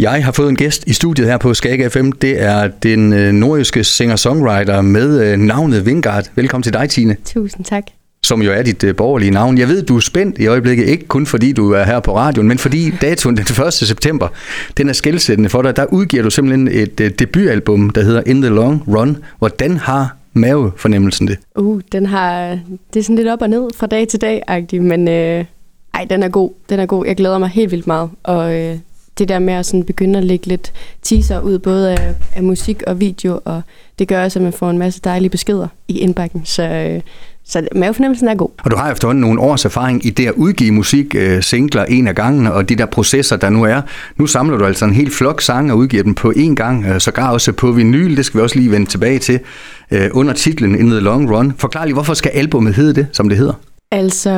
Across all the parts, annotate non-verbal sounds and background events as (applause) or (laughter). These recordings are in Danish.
Jeg har fået en gæst i studiet her på Skag FM. Det er den øh, nordjyske singer-songwriter med øh, navnet Vingard. Velkommen til dig, Tine. Tusind tak. Som jo er dit øh, borgerlige navn. Jeg ved, du er spændt i øjeblikket, ikke kun fordi du er her på radioen, men fordi datoen den 1. september, den er skældsættende for dig. Der udgiver du simpelthen et debutalbum, der hedder In the Long Run. Hvordan har mavefornemmelsen det? Uh, den har, det er sådan lidt op og ned fra dag til dag-agtig, men øh, ej, den er god. Den er god. Jeg glæder mig helt vildt meget, og øh, det der med at sådan begynde at lægge lidt teaser ud, både af, af musik og video, og det gør også, at man får en masse dejlige beskeder i indbakken. Så, øh, så mavefornemmelsen er god. Og du har efterhånden nogle års erfaring i det at udgive musik, øh, singler en af gangen, og de der processer, der nu er. Nu samler du altså en helt flok sange og udgiver dem på én gang, øh, sågar også på vinyl, det skal vi også lige vende tilbage til, øh, under titlen In the Long Run. Forklar lige, hvorfor skal albumet hedde det, som det hedder? Altså,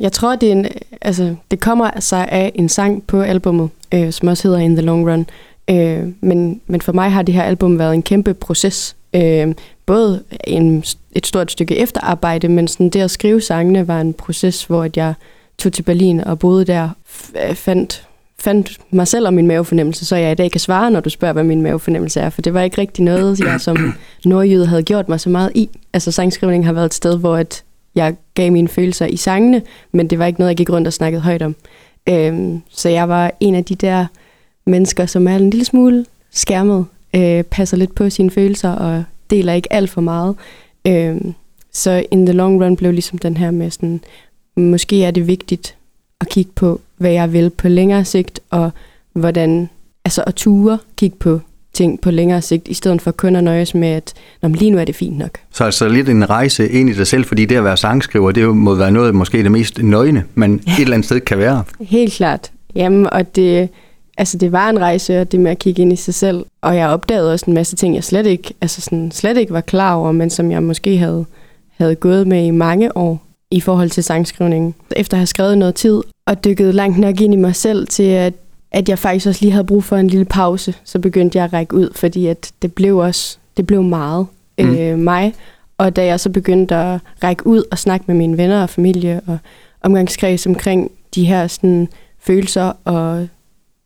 jeg tror, det, er en, altså, det kommer sig af en sang på albummet, øh, som også hedder In the Long Run. Øh, men, men for mig har det her album været en kæmpe proces. Øh, både en, et stort stykke efterarbejde, men sådan det at skrive sangene var en proces, hvor jeg tog til Berlin og boede der, fandt, fandt mig selv og min mavefornemmelse, så jeg i dag kan svare, når du spørger, hvad min mavefornemmelse er, for det var ikke rigtig noget, (coughs) jeg som nordjyde havde gjort mig så meget i. Altså sangskrivning har været et sted, hvor at jeg gav mine følelser i sangene, men det var ikke noget, jeg gik rundt og snakkede højt om. Øhm, så jeg var en af de der mennesker, som er en lille smule skærmet, øh, passer lidt på sine følelser og deler ikke alt for meget. Øhm, så in the long run blev ligesom den her med sådan, måske er det vigtigt at kigge på, hvad jeg vil på længere sigt, og hvordan, altså at ture kigge på ting på længere sigt, i stedet for kun at nøjes med, at Nå, lige nu er det fint nok. Så altså lidt en rejse ind i dig selv, fordi det at være sangskriver, det må være noget måske det mest nøgne, men ja. et eller andet sted kan være. Helt klart. Jamen, og det, altså det var en rejse, og det med at kigge ind i sig selv. Og jeg opdagede også en masse ting, jeg slet ikke, altså sådan, slet ikke var klar over, men som jeg måske havde, havde gået med i mange år i forhold til sangskrivningen. Efter at have skrevet noget tid og dykket langt nok ind i mig selv til, at at jeg faktisk også lige havde brug for en lille pause, så begyndte jeg at række ud, fordi at det blev også det blev meget mm. øh, mig. Og da jeg så begyndte at række ud og snakke med mine venner og familie og omgangskreds omkring de her sådan, følelser og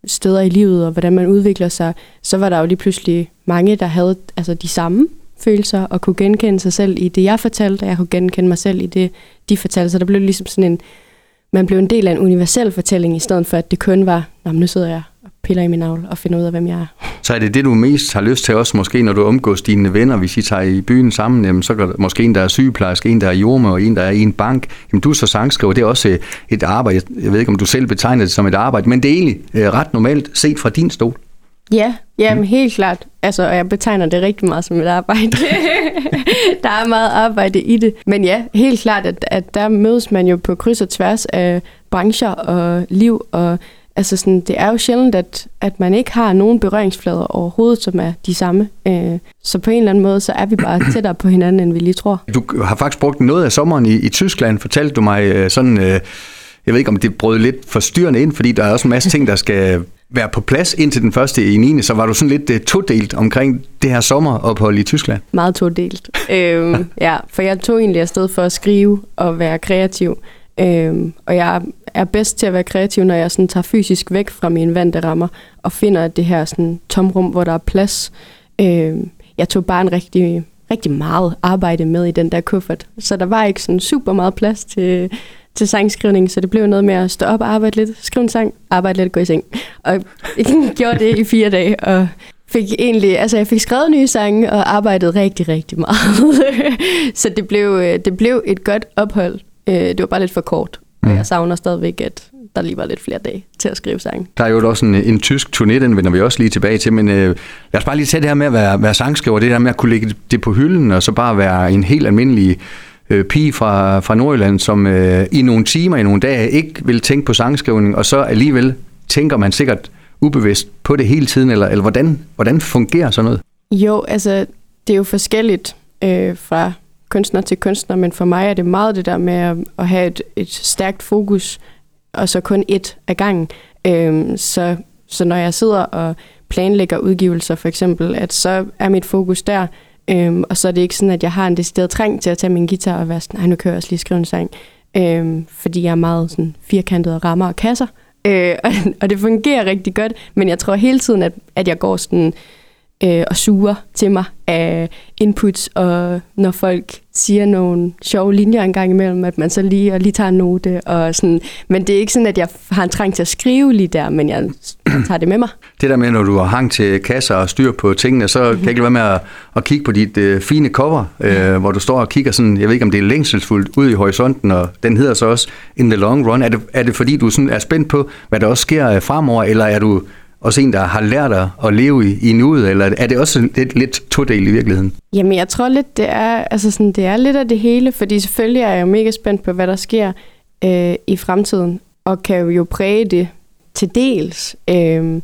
steder i livet og hvordan man udvikler sig, så var der jo lige pludselig mange, der havde altså, de samme følelser og kunne genkende sig selv i det, jeg fortalte, og jeg kunne genkende mig selv i det, de fortalte. Så der blev ligesom sådan en man blev en del af en universel fortælling, i stedet for at det kun var, Nå, nu sidder jeg og piller i min navl og finder ud af, hvem jeg er. Så er det det, du mest har lyst til også, måske når du omgås dine venner, hvis I tager i byen sammen, jamen, så kan der måske en, der er sygeplejerske, en, der er jordmor, og en, der er i en bank. Jamen, du er så sangskriver, det er også øh, et arbejde. Jeg ved ikke, om du selv betegner det som et arbejde, men det er egentlig øh, ret normalt set fra din stol. Ja, ja mm. helt klart. Altså, og jeg betegner det rigtig meget som et arbejde. (laughs) der er meget arbejde i det. Men ja, helt klart, at, at der mødes man jo på kryds og tværs af brancher og liv. Og altså sådan, det er jo sjældent, at, at man ikke har nogen berøringsflader overhovedet, som er de samme. Øh, så på en eller anden måde, så er vi bare (clears throat) tættere på hinanden, end vi lige tror. Du har faktisk brugt noget af sommeren i, i Tyskland, fortalte du mig øh, sådan... Øh jeg ved ikke, om det brød lidt forstyrrende ind, fordi der er også en masse ting, der skal være på plads indtil den første i 9. Så var du sådan lidt uh, todelt omkring det her sommerophold i Tyskland? Meget todelt. øhm, (laughs) ja, for jeg tog egentlig afsted for at skrive og være kreativ. Øhm, og jeg er bedst til at være kreativ, når jeg sådan tager fysisk væk fra mine vante rammer og finder det her sådan tomrum, hvor der er plads. Øhm, jeg tog bare en rigtig, rigtig meget arbejde med i den der kuffert, så der var ikke sådan super meget plads til, til sangskrivning, så det blev noget med at stå op og arbejde lidt, skrive en sang, arbejde lidt og gå i seng. Og (laughs) jeg gjorde det i fire dage, og fik egentlig, altså jeg fik skrevet nye sange og arbejdede rigtig, rigtig meget. (laughs) så det blev, øh, det blev et godt ophold. Øh, det var bare lidt for kort, og mm. jeg savner stadigvæk, at der lige var lidt flere dage til at skrive sange. Der er jo også en, en tysk turné, den vender vi også lige tilbage til, men øh, lad os bare lige tage det her med at være, være sangskriver, det der med at kunne lægge det på hylden, og så bare være en helt almindelig øh, pige fra, fra Nordjylland, som øh, i nogle timer, i nogle dage, ikke vil tænke på sangskrivning, og så alligevel tænker man sikkert ubevidst på det hele tiden, eller, eller hvordan, hvordan fungerer sådan noget? Jo, altså det er jo forskelligt øh, fra kunstner til kunstner, men for mig er det meget det der med at, at have et, et stærkt fokus, og så kun et af gangen. Øh, så, så når jeg sidder og planlægger udgivelser for eksempel, at så er mit fokus der, Øhm, og så er det ikke sådan, at jeg har en decideret træng til at tage min guitar og være sådan, nej, nu kører jeg også lige skrive en sang. Øhm, fordi jeg er meget sådan firkantet og rammer og kasser. øh, og, (laughs) og det fungerer rigtig godt, men jeg tror hele tiden, at, at jeg går sådan øh, og suger til mig af inputs, og når folk siger nogle sjove linjer en gang imellem, at man så lige, og lige tager en note. Og sådan. Men det er ikke sådan, at jeg har en trang til at skrive lige der, men jeg, tager det med mig. Det der med, når du har hang til kasser og styr på tingene, så mm-hmm. kan jeg ikke være med at, at kigge på dit øh, fine cover, øh, hvor du står og kigger sådan, jeg ved ikke om det er længselsfuldt, ud i horisonten, og den hedder så også In the Long Run. Er det, er det fordi, du sådan er spændt på, hvad der også sker øh, fremover, eller er du også en, der har lært dig at leve i, i nuet, eller er det også lidt, lidt todel i virkeligheden? Jamen, jeg tror lidt, det er, altså sådan, det er lidt af det hele, fordi selvfølgelig er jeg jo mega spændt på, hvad der sker øh, i fremtiden, og kan jo præge det til dels. Øh,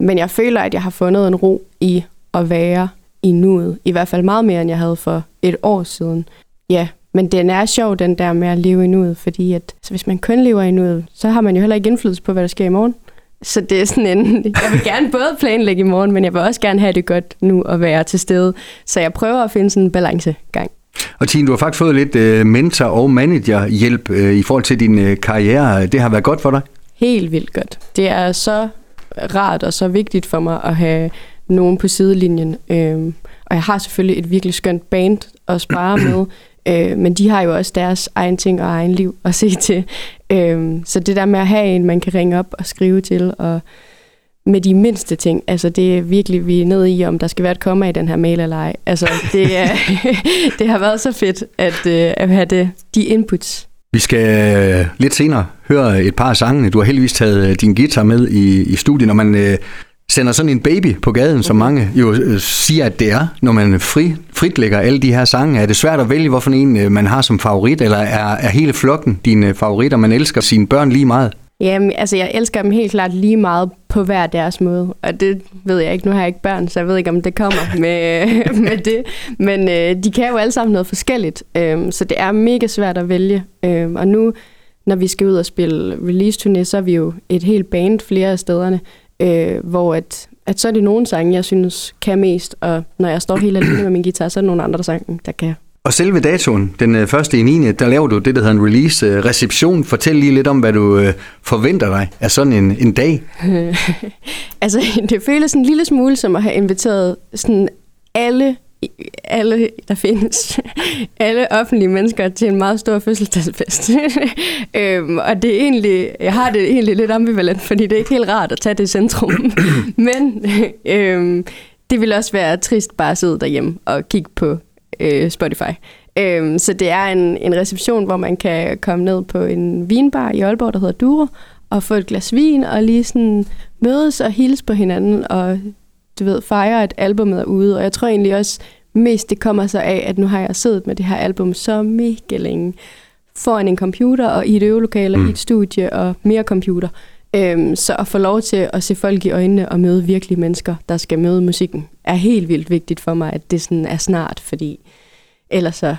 men jeg føler, at jeg har fundet en ro i at være i nuet, i hvert fald meget mere, end jeg havde for et år siden. Ja, men den er sjov, den der med at leve i nuet, fordi at, så hvis man kun lever i nuet, så har man jo heller ikke indflydelse på, hvad der sker i morgen. Så det er sådan en, (laughs) jeg vil gerne både planlægge i morgen, men jeg vil også gerne have det godt nu at være til stede. Så jeg prøver at finde sådan en balancegang. Og Tine, du har faktisk fået lidt øh, mentor- og managerhjælp øh, i forhold til din øh, karriere. Det har været godt for dig? Helt vildt godt. Det er så rart og så vigtigt for mig at have nogen på sidelinjen. Øhm, og jeg har selvfølgelig et virkelig skønt band at spare med, Øh, men de har jo også deres egen ting og egen liv at se (laughs) til. Øh, så det der med at have en, man kan ringe op og skrive til, og med de mindste ting, altså det er virkelig, vi er nede i, om der skal være et komma i den her mail eller ej. Altså (laughs) det, er, (laughs) det har været så fedt at, øh, at have det, de inputs. Vi skal øh, lidt senere høre et par af sangene. Du har heldigvis taget øh, din guitar med i, i studiet, når man øh, sender sådan en baby på gaden, som mange jo øh, siger, at det er, når man fri, fritlægger alle de her sange. Er det svært at vælge, hvorfor en øh, man har som favorit, eller er, er hele flokken dine favoritter, man elsker sine børn lige meget? Jamen, altså jeg elsker dem helt klart lige meget på hver deres måde, og det ved jeg ikke, nu har jeg ikke børn, så jeg ved ikke, om det kommer (laughs) med, med det, men øh, de kan jo alle sammen noget forskelligt, øh, så det er mega svært at vælge, øh, og nu, når vi skal ud og spille release-turné, så er vi jo et helt band flere af stederne, øh, hvor at, at så er det nogle sange, jeg synes kan mest, og når jeg står helt alene med min guitar, så er det nogle andre sange, der kan. Og selve datoen, den øh, første i 9., der laver du det, der hedder en release-reception. Fortæl lige lidt om, hvad du øh, forventer dig af sådan en, en dag. (laughs) altså, det føles en lille smule som at have inviteret sådan alle alle, der findes, (laughs) alle offentlige mennesker til en meget stor fødselsdagsfest. (laughs) øhm, og det er egentlig, jeg har det egentlig lidt ambivalent, fordi det er ikke helt rart at tage det i centrum. (clears throat) Men (laughs) øhm, det vil også være trist bare at sidde derhjemme og kigge på øh, Spotify. Øhm, så det er en, en reception, hvor man kan komme ned på en vinbar i Aalborg, der hedder Duro, og få et glas vin og lige sådan mødes og hilse på hinanden og du ved, fejre, at albumet er ude. Og jeg tror egentlig også mest, det kommer sig af, at nu har jeg siddet med det her album så mega længe foran en computer og i et øvelokale mm. i et studie og mere computer. Øhm, så at få lov til at se folk i øjnene og møde virkelige mennesker, der skal møde musikken, er helt vildt vigtigt for mig, at det sådan er snart, fordi ellers så,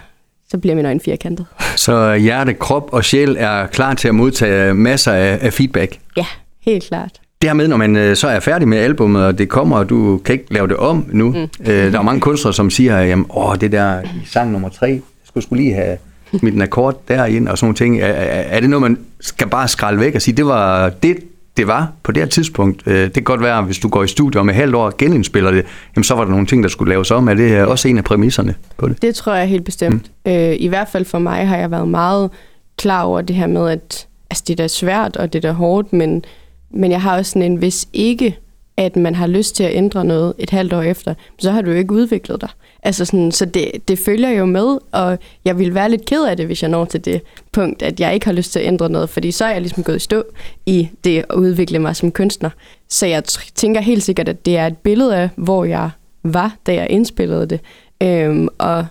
så bliver min øjne firkantet. (laughs) Så hjerte, krop og sjæl er klar til at modtage masser af, af feedback? Ja, helt klart med, når man øh, så er færdig med albummet, og det kommer, og du kan ikke lave det om nu. Mm. Øh, der er mange kunstnere, som siger, at åh, det der sang nummer tre, jeg skulle, skulle lige have smidt en akkord derind, og sådan nogle ting. Er, er det noget, man skal bare skralde væk og sige, det var det, det var på det her tidspunkt. Øh, det kan godt være, hvis du går i studiet om et halvt år genindspiller genindspiller det, jamen så var der nogle ting, der skulle laves om. Er det også en af præmisserne på det? Det tror jeg helt bestemt. Mm. Øh, I hvert fald for mig har jeg været meget klar over det her med, at altså, det er da svært, og det er da hårdt, men men jeg har også sådan en, hvis ikke at man har lyst til at ændre noget et halvt år efter, så har du jo ikke udviklet dig. Altså sådan, så det, det følger jo med, og jeg vil være lidt ked af det, hvis jeg når til det punkt, at jeg ikke har lyst til at ændre noget, fordi så er jeg ligesom gået i stå i det at udvikle mig som kunstner. Så jeg tænker helt sikkert, at det er et billede af, hvor jeg var, da jeg indspillede det. Øhm, og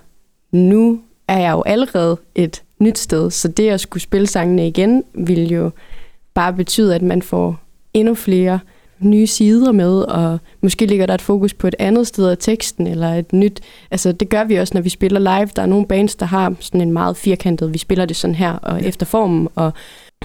nu er jeg jo allerede et nyt sted, så det at skulle spille sangene igen, vil jo bare betyde, at man får endnu flere nye sider med, og måske ligger der et fokus på et andet sted af teksten, eller et nyt... Altså, det gør vi også, når vi spiller live. Der er nogle bands, der har sådan en meget firkantet, vi spiller det sådan her, og efter formen, og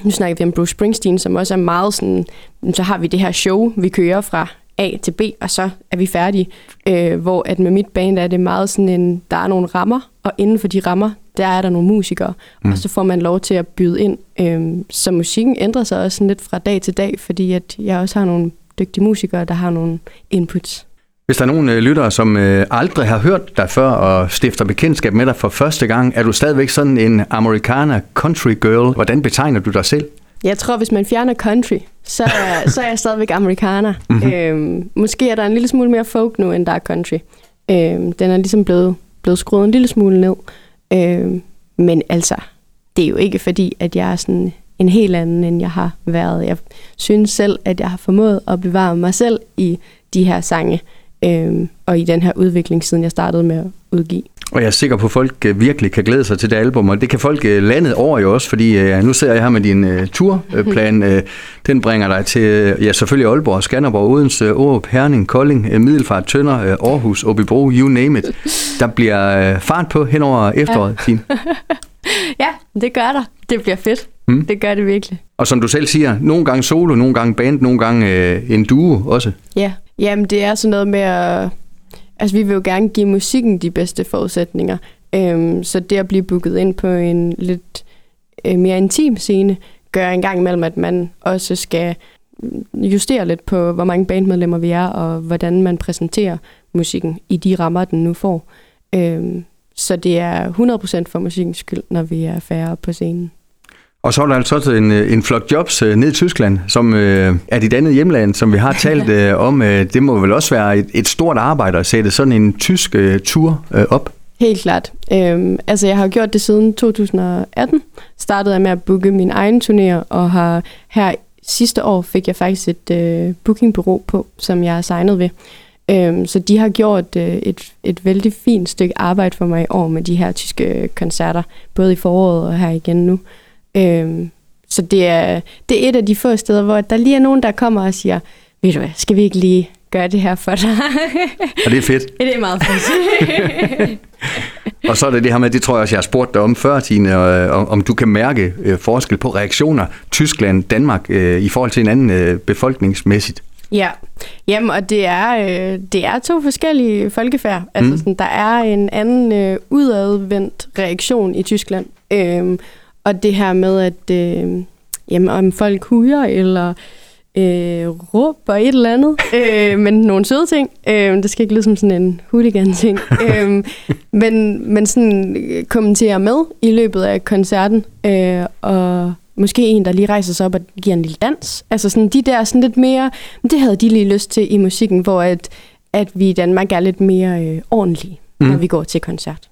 nu snakker vi om Bruce Springsteen, som også er meget sådan, så har vi det her show, vi kører fra A til B, og så er vi færdige. Øh, hvor at med mit band er det meget sådan en, der er nogle rammer, og inden for de rammer, der er der nogle musikere, mm. og så får man lov til at byde ind. Øhm, så musikken ændrer sig også sådan lidt fra dag til dag, fordi at jeg også har nogle dygtige musikere, der har nogle inputs. Hvis der er nogle øh, lyttere, som øh, aldrig har hørt dig før og stifter bekendtskab med dig for første gang, er du stadigvæk sådan en americana country girl. Hvordan betegner du dig selv? Jeg tror, hvis man fjerner country, så, så er jeg stadigvæk amerikaner. Mm-hmm. Øhm, måske er der en lille smule mere folk nu, end der er country. Øhm, den er ligesom blevet, blevet skruet en lille smule ned. Øh, men altså, det er jo ikke fordi, at jeg er sådan en helt anden, end jeg har været. Jeg synes selv, at jeg har formået at bevare mig selv i de her sange, øh, og i den her udvikling, siden jeg startede med at udgive. Og jeg er sikker på, at folk øh, virkelig kan glæde sig til det album, og det kan folk øh, landet over jo også, fordi uh, nu ser jeg her med din turplan. Den bringer dig til, ja selvfølgelig Aalborg, Skanderborg, Odense, Aarup, Herning, Kolding, Middelfart, Tønder, Aarhus, Åbibro, you name it. Der bliver fart på hen over efteråret, ja. (laughs) ja, det gør der. Det bliver fedt. Mm. Det gør det virkelig. Og som du selv siger, nogle gange solo, nogle gange band, nogle gange uh, en duo også. Ja, jamen det er sådan noget med at altså vi vil jo gerne give musikken de bedste forudsætninger. Øhm, så det at blive booket ind på en lidt øh, mere intim scene, gør en gang imellem, at man også skal justere lidt på, hvor mange bandmedlemmer vi er, og hvordan man præsenterer musikken i de rammer, den nu får. Øhm, så det er 100% for musikkens skyld, når vi er færre på scenen. Og så er der altså en, øh, en flok jobs øh, ned i Tyskland, som øh, er dit andet hjemland, som vi har talt (laughs) øh, om. Øh, det må vel også være et, et stort arbejde at sætte sådan en tysk øh, tur øh, op? Helt klart. Øhm, altså jeg har gjort det siden 2018. Startede jeg med at booke min egen turnéer, og har her sidste år fik jeg faktisk et øh, bookingbureau på, som jeg har signet ved. Øhm, så de har gjort øh, et, et vældig fint stykke arbejde for mig i år med de her tyske koncerter, både i foråret og her igen nu. Øhm, så det er, det er et af de få steder, hvor der lige er nogen, der kommer og siger, ved du hvad, skal vi ikke lige gøre det her for dig? og det er fedt. (laughs) Ja, det er meget fedt. (laughs) og så er det det her med, det tror jeg også, jeg har spurgt dig om før, Tine, om du kan mærke øh, forskel på reaktioner Tyskland, Danmark øh, i forhold til en anden øh, befolkningsmæssigt. Ja, jamen og det er, det er to forskellige folkefærd. Altså mm. sådan, der er en anden udadvendt reaktion i Tyskland. Øhm, og det her med, at øh, jamen, om folk huger eller øh, råber et eller andet, (laughs) øh, men nogle søde ting. Øh, det skal ikke lyde som sådan en hooligan-ting. (laughs) øh, men, men sådan øh, kommentere med i løbet af koncerten, øh, og måske en, der lige rejser sig op og giver en lille dans. Altså sådan de der sådan lidt mere, det havde de lige lyst til i musikken, hvor at, at vi i Danmark er lidt mere øh, ordentlige, mm. når vi går til koncert.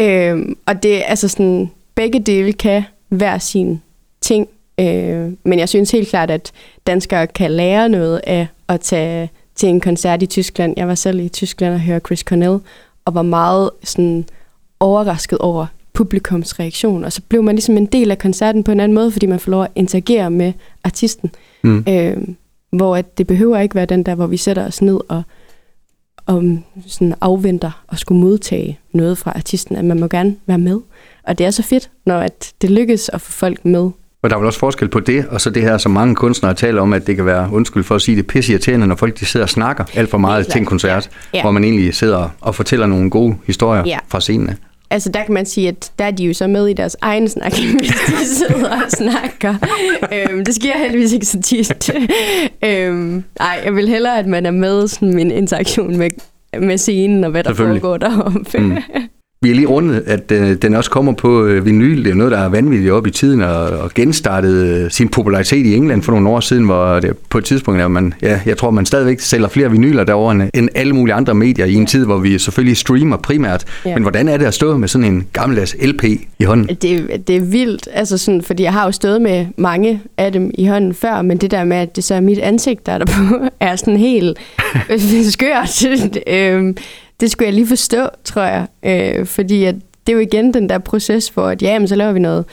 Øh, og det er altså sådan, begge dele kan hver sin ting. Øh, men jeg synes helt klart, at danskere kan lære noget af at tage til en koncert i Tyskland. Jeg var selv i Tyskland og hørte Chris Cornell, og var meget sådan overrasket over publikums reaktion. Og så blev man ligesom en del af koncerten på en anden måde, fordi man får lov at interagere med artisten. Mm. Øh, hvor at det behøver ikke være den der, hvor vi sætter os ned og, og sådan afventer og skulle modtage noget fra artisten, at man må gerne være med. Og det er så fedt, når at det lykkes at få folk med. Og der er vel også forskel på det, og så det her, som mange kunstnere taler om, at det kan være, undskyld for at sige det, pisse irriterende, når folk de sidder og snakker alt for meget til en koncert, ja. Hvor man egentlig sidder og fortæller nogle gode historier ja. fra scenen. Altså der kan man sige, at der er de jo så med i deres egen snak, (laughs) hvis de sidder og snakker. øhm, det sker heldigvis ikke så tit. (laughs) øhm, ej, jeg vil hellere, at man er med sådan min interaktion med, med scenen og hvad der foregår deroppe. Mm. Vi har lige rundet, at øh, den også kommer på øh, vinyl. Det er noget, der er vanvittigt op i tiden og, og genstartede øh, sin popularitet i England for nogle år siden, hvor det på et tidspunkt, at man, ja, jeg tror, man stadigvæk sælger flere vinyler derovre end alle mulige andre medier i en tid, hvor vi selvfølgelig streamer primært. Ja. Men hvordan er det at stå med sådan en gammeldags LP i hånden? Det, det er vildt, altså sådan, fordi jeg har jo stået med mange af dem i hånden før, men det der med, at det så er mit ansigt, der er der på, (laughs) er sådan helt (laughs) skørt. (laughs) øhm, det skulle jeg lige forstå, tror jeg. Øh, fordi at det er jo igen den der proces, hvor at, ja, men så laver vi noget,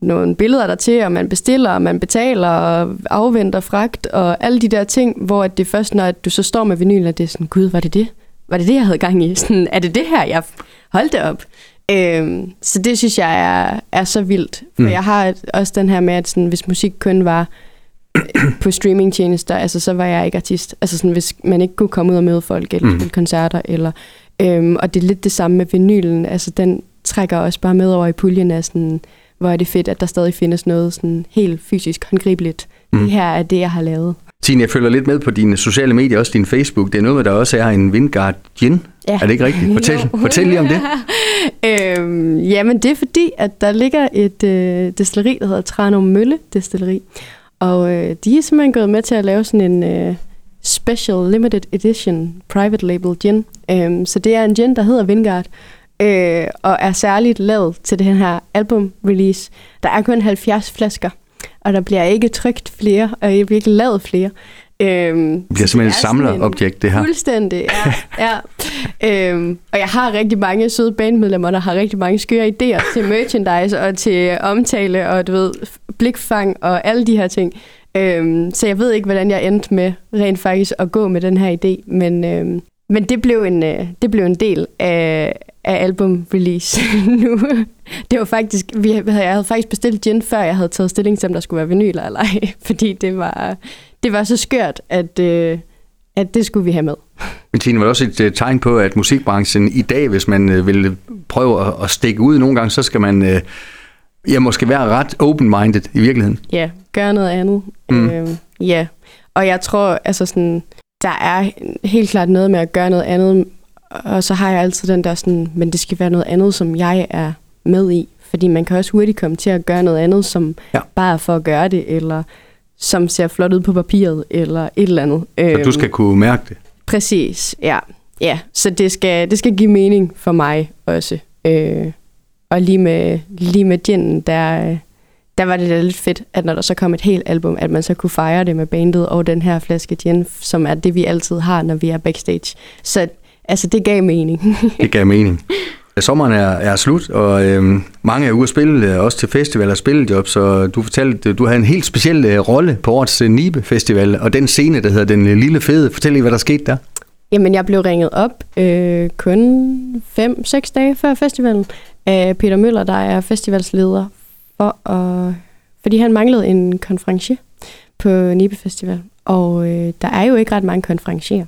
nogle billeder der til, og man bestiller, og man betaler, og afventer fragt, og alle de der ting, hvor at det først, når du så står med vinyl, at det er sådan, gud, var det det? Var det det, jeg havde gang i? (laughs) Sådan, er det det her, jeg holdt det op? Øh, så det synes jeg er, er så vildt. For mm. jeg har også den her med, at sådan, hvis musik kun var på streamingtjenester, altså så var jeg ikke artist. Altså sådan, hvis man ikke kunne komme ud og møde folk, eller mm. spille koncerter, eller, øhm, og det er lidt det samme med vinylen. Altså den trækker også bare med over i puljen af sådan, hvor er det fedt, at der stadig findes noget sådan helt fysisk håndgribeligt. Mm. Det her er det, jeg har lavet. Tine, jeg følger lidt med på dine sociale medier, også din Facebook. Det er noget med, der også er en Vindgard Gin. Ja. Er det ikke rigtigt? Fortæl, fortæl lige om det. (laughs) øhm, jamen, det er fordi, at der ligger et øh, destilleri, der hedder Tranum Mølle Destilleri. Og øh, de er simpelthen gået med til at lave sådan en øh, special limited edition private label gin. Øhm, så det er en gin, der hedder Vindgard, øh, og er særligt lavet til den her album release. Der er kun 70 flasker, og der bliver ikke trygt flere, og der bliver ikke lavet flere. Øhm, det bliver simpelthen et samlerobjekt, det her. Fuldstændig, ja. (laughs) ja. Øhm, og jeg har rigtig mange søde bandmedlemmer, der har rigtig mange skøre idéer til merchandise og til omtale og du ved, blikfang og alle de her ting. Øhm, så jeg ved ikke, hvordan jeg endte med rent faktisk at gå med den her idé, men, øhm, men det, blev en, øh, det blev en del af, af album release (laughs) nu. Det var faktisk, vi, jeg havde faktisk bestilt gin, før jeg havde taget stilling til, om der skulle være vinyler eller ej, (laughs) fordi det var, det var så skørt, at, øh, at det skulle vi have med. Men Tine, var det også et uh, tegn på, at musikbranchen i dag, hvis man uh, vil prøve at, at stikke ud nogle gange, så skal man uh, ja, måske være ret open-minded i virkeligheden? Ja, gøre noget andet. Mm. Øh, ja, og jeg tror, altså sådan, der er helt klart noget med at gøre noget andet, og så har jeg altid den der sådan, men det skal være noget andet, som jeg er med i. Fordi man kan også hurtigt komme til at gøre noget andet, som ja. bare for at gøre det, eller som ser flot ud på papiret, eller et eller andet. Så du øhm, skal kunne mærke det? Præcis, ja. ja. Så det skal, det skal give mening for mig også. Øh, og lige med, lige med ginen, der, der var det da lidt fedt, at når der så kom et helt album, at man så kunne fejre det med bandet og den her flaske gin, som er det, vi altid har, når vi er backstage. Så altså, det gav mening. (laughs) det gav mening. Sommeren er, er slut, og øhm, mange er ude at spille, øh, også til festival og spillejob, så du fortalte, øh, du havde en helt speciel øh, rolle på årets øh, Nibe Festival, og den scene, der hedder Den Lille Fede. Fortæl lige, hvad der skete der. Jamen, jeg blev ringet op øh, kun 5-6 dage før festivalen af Peter Møller, der er festivalsleder, for at, fordi han manglede en konferencier på Nibe Festival. Og øh, der er jo ikke ret mange konferencier.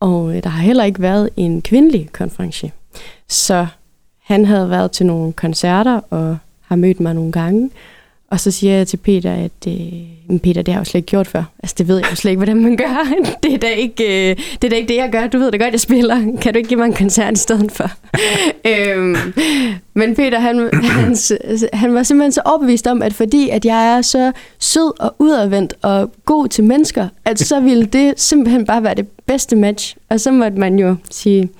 Og øh, der har heller ikke været en kvindelig konferencier. Så han havde været til nogle koncerter og har mødt mig nogle gange. Og så siger jeg til Peter, at øh, Peter, det har jeg jo slet ikke gjort før. Altså, det ved jeg jo slet ikke, hvordan man gør. (laughs) Det er da ikke, øh, det, er da ikke det, jeg gør. Du ved da godt, jeg spiller. Kan du ikke give mig en koncert i stedet for? (laughs) øhm, men Peter, han, han, han var simpelthen så overbevist om, at fordi at jeg er så sød og udadvendt og god til mennesker, at så ville det simpelthen bare være det bedste match. Og så måtte man jo sige,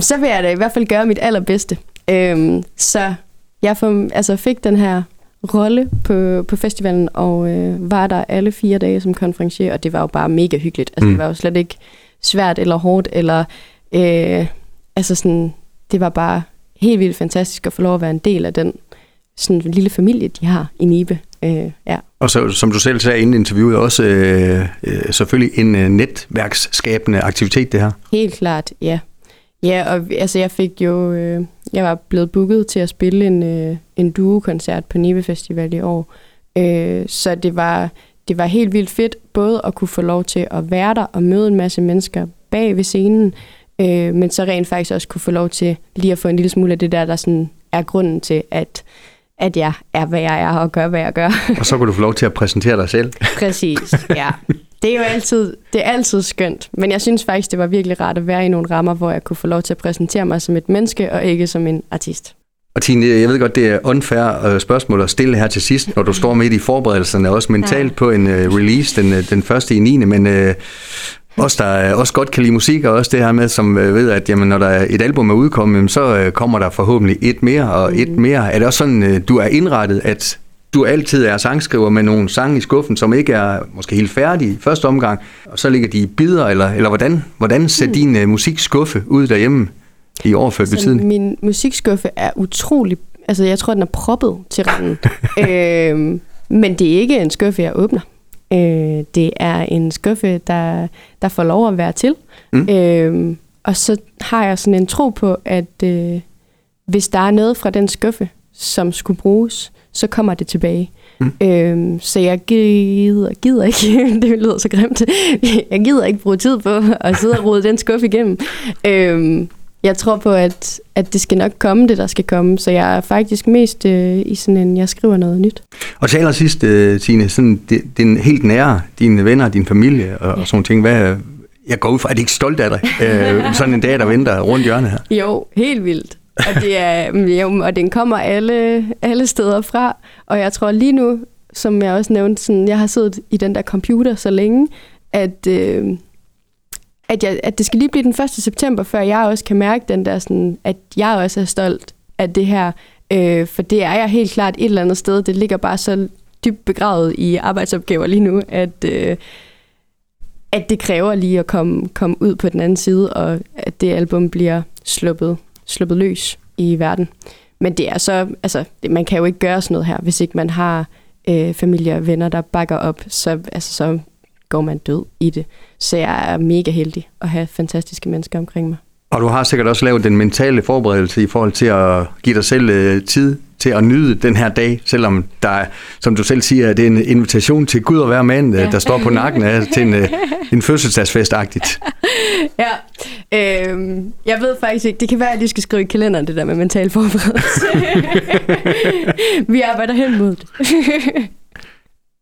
så vil jeg da i hvert fald gøre mit allerbedste. Øhm, så jeg får, altså fik den her rolle på, på festivalen, og øh, var der alle fire dage som konferencier, og det var jo bare mega hyggeligt. Altså, mm. Det var jo slet ikke svært eller hårdt, eller øh, altså sådan, det var bare helt vildt fantastisk at få lov at være en del af den sådan lille familie, de har i Nibe. Øh, ja. Og så, som du selv sagde inden interviewet, også øh, øh, selvfølgelig en øh, netværksskabende aktivitet, det her. Helt klart, ja. Ja, og altså jeg fik jo, øh, jeg var blevet booket til at spille en, øh, en duo-koncert på Nive Festival i år. Øh, så det var, det var helt vildt fedt, både at kunne få lov til at være der og møde en masse mennesker bag ved scenen, øh, men så rent faktisk også kunne få lov til lige at få en lille smule af det der, der sådan er grunden til, at at jeg er, hvad jeg er, og gør, hvad jeg gør. og så kunne du få lov til at præsentere dig selv. (laughs) Præcis, ja. Det er jo altid, det er altid skønt, men jeg synes faktisk, det var virkelig rart at være i nogle rammer, hvor jeg kunne få lov til at præsentere mig som et menneske, og ikke som en artist. Og Tine, jeg ved godt, det er unfair øh, spørgsmål at stille her til sidst, når du står midt i forberedelserne, også mentalt ja. på en uh, release den, den første i 9. Men uh, os, der også godt kan lide musik, og også det her med, som ved, at jamen, når der er et album er udkommet, så uh, kommer der forhåbentlig et mere og et mm. mere. Er det også sådan, uh, du er indrettet, at du altid er sangskriver med nogle sange i skuffen, som ikke er måske helt færdige i første omgang, og så ligger de i bidder, eller, eller hvordan, hvordan ser hmm. din uh, musikskuffe ud derhjemme i overført betydning? Min musikskuffe er utrolig, altså jeg tror, den er proppet til randen. (laughs) øh, men det er ikke en skuffe, jeg åbner. Øh, det er en skuffe, der, der får lov at være til. Mm. Øh, og så har jeg sådan en tro på, at øh, hvis der er noget fra den skuffe, som skulle bruges, så kommer det tilbage. Mm. Øhm, så jeg gider, gider ikke, (laughs) det lyder så grimt, jeg gider ikke bruge tid på at sidde og rode den skuffe igennem. Øhm, jeg tror på, at, at det skal nok komme, det der skal komme. Så jeg er faktisk mest øh, i sådan en, jeg skriver noget nyt. Og til allersidst, øh, Tine, sådan, det, din helt nære, dine venner, din familie og, ja. og sådan ting, hvad, jeg går ud fra, er det ikke stolt af dig? øh, (laughs) sådan en dag, der venter rundt hjørnet her. Jo, helt vildt. Og, det er, mm, jo, og den kommer alle, alle steder fra. Og jeg tror lige nu, som jeg også nævnte, sådan, jeg har siddet i den der computer så længe, at, øh, at, jeg, at det skal lige blive den 1. september, før jeg også kan mærke den der, sådan, at jeg også er stolt af det her. Øh, for det er jeg helt klart et eller andet sted. Det ligger bare så dybt begravet i arbejdsopgaver lige nu, at, øh, at det kræver lige at komme, komme ud på den anden side, og at det album bliver sluppet, sluppet løs i verden. Men det er så, altså, det, man kan jo ikke gøre sådan noget her, hvis ikke man har øh, familie og venner, der bakker op, så, altså, så går man død i det. Så jeg er mega heldig at have fantastiske mennesker omkring mig. Og du har sikkert også lavet den mentale forberedelse i forhold til at give dig selv øh, tid til at nyde den her dag, selvom der, som du selv siger, det er en invitation til Gud at være mand, ja. der står på nakken af til en, øh, en fødselsdagsfest-agtigt. (laughs) (laughs) Ja, øh, jeg ved faktisk ikke, det kan være, at jeg skal skrive i kalenderen, det der med mental forberedelse. (laughs) Vi arbejder hen mod det. (laughs)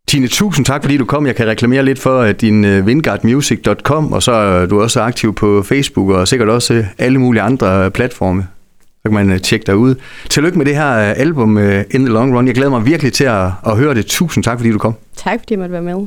Tine, tusind tak, fordi du kom. Jeg kan reklamere lidt for uh, din uh, vindgardmusic.com, og så er du også aktiv på Facebook, og sikkert også alle mulige andre platforme. Så kan man tjekke dig ud. Tillykke med det her album In the Long Run. Jeg glæder mig virkelig til at, at høre det. Tusind tak, fordi du kom. Tak, fordi jeg måtte være med.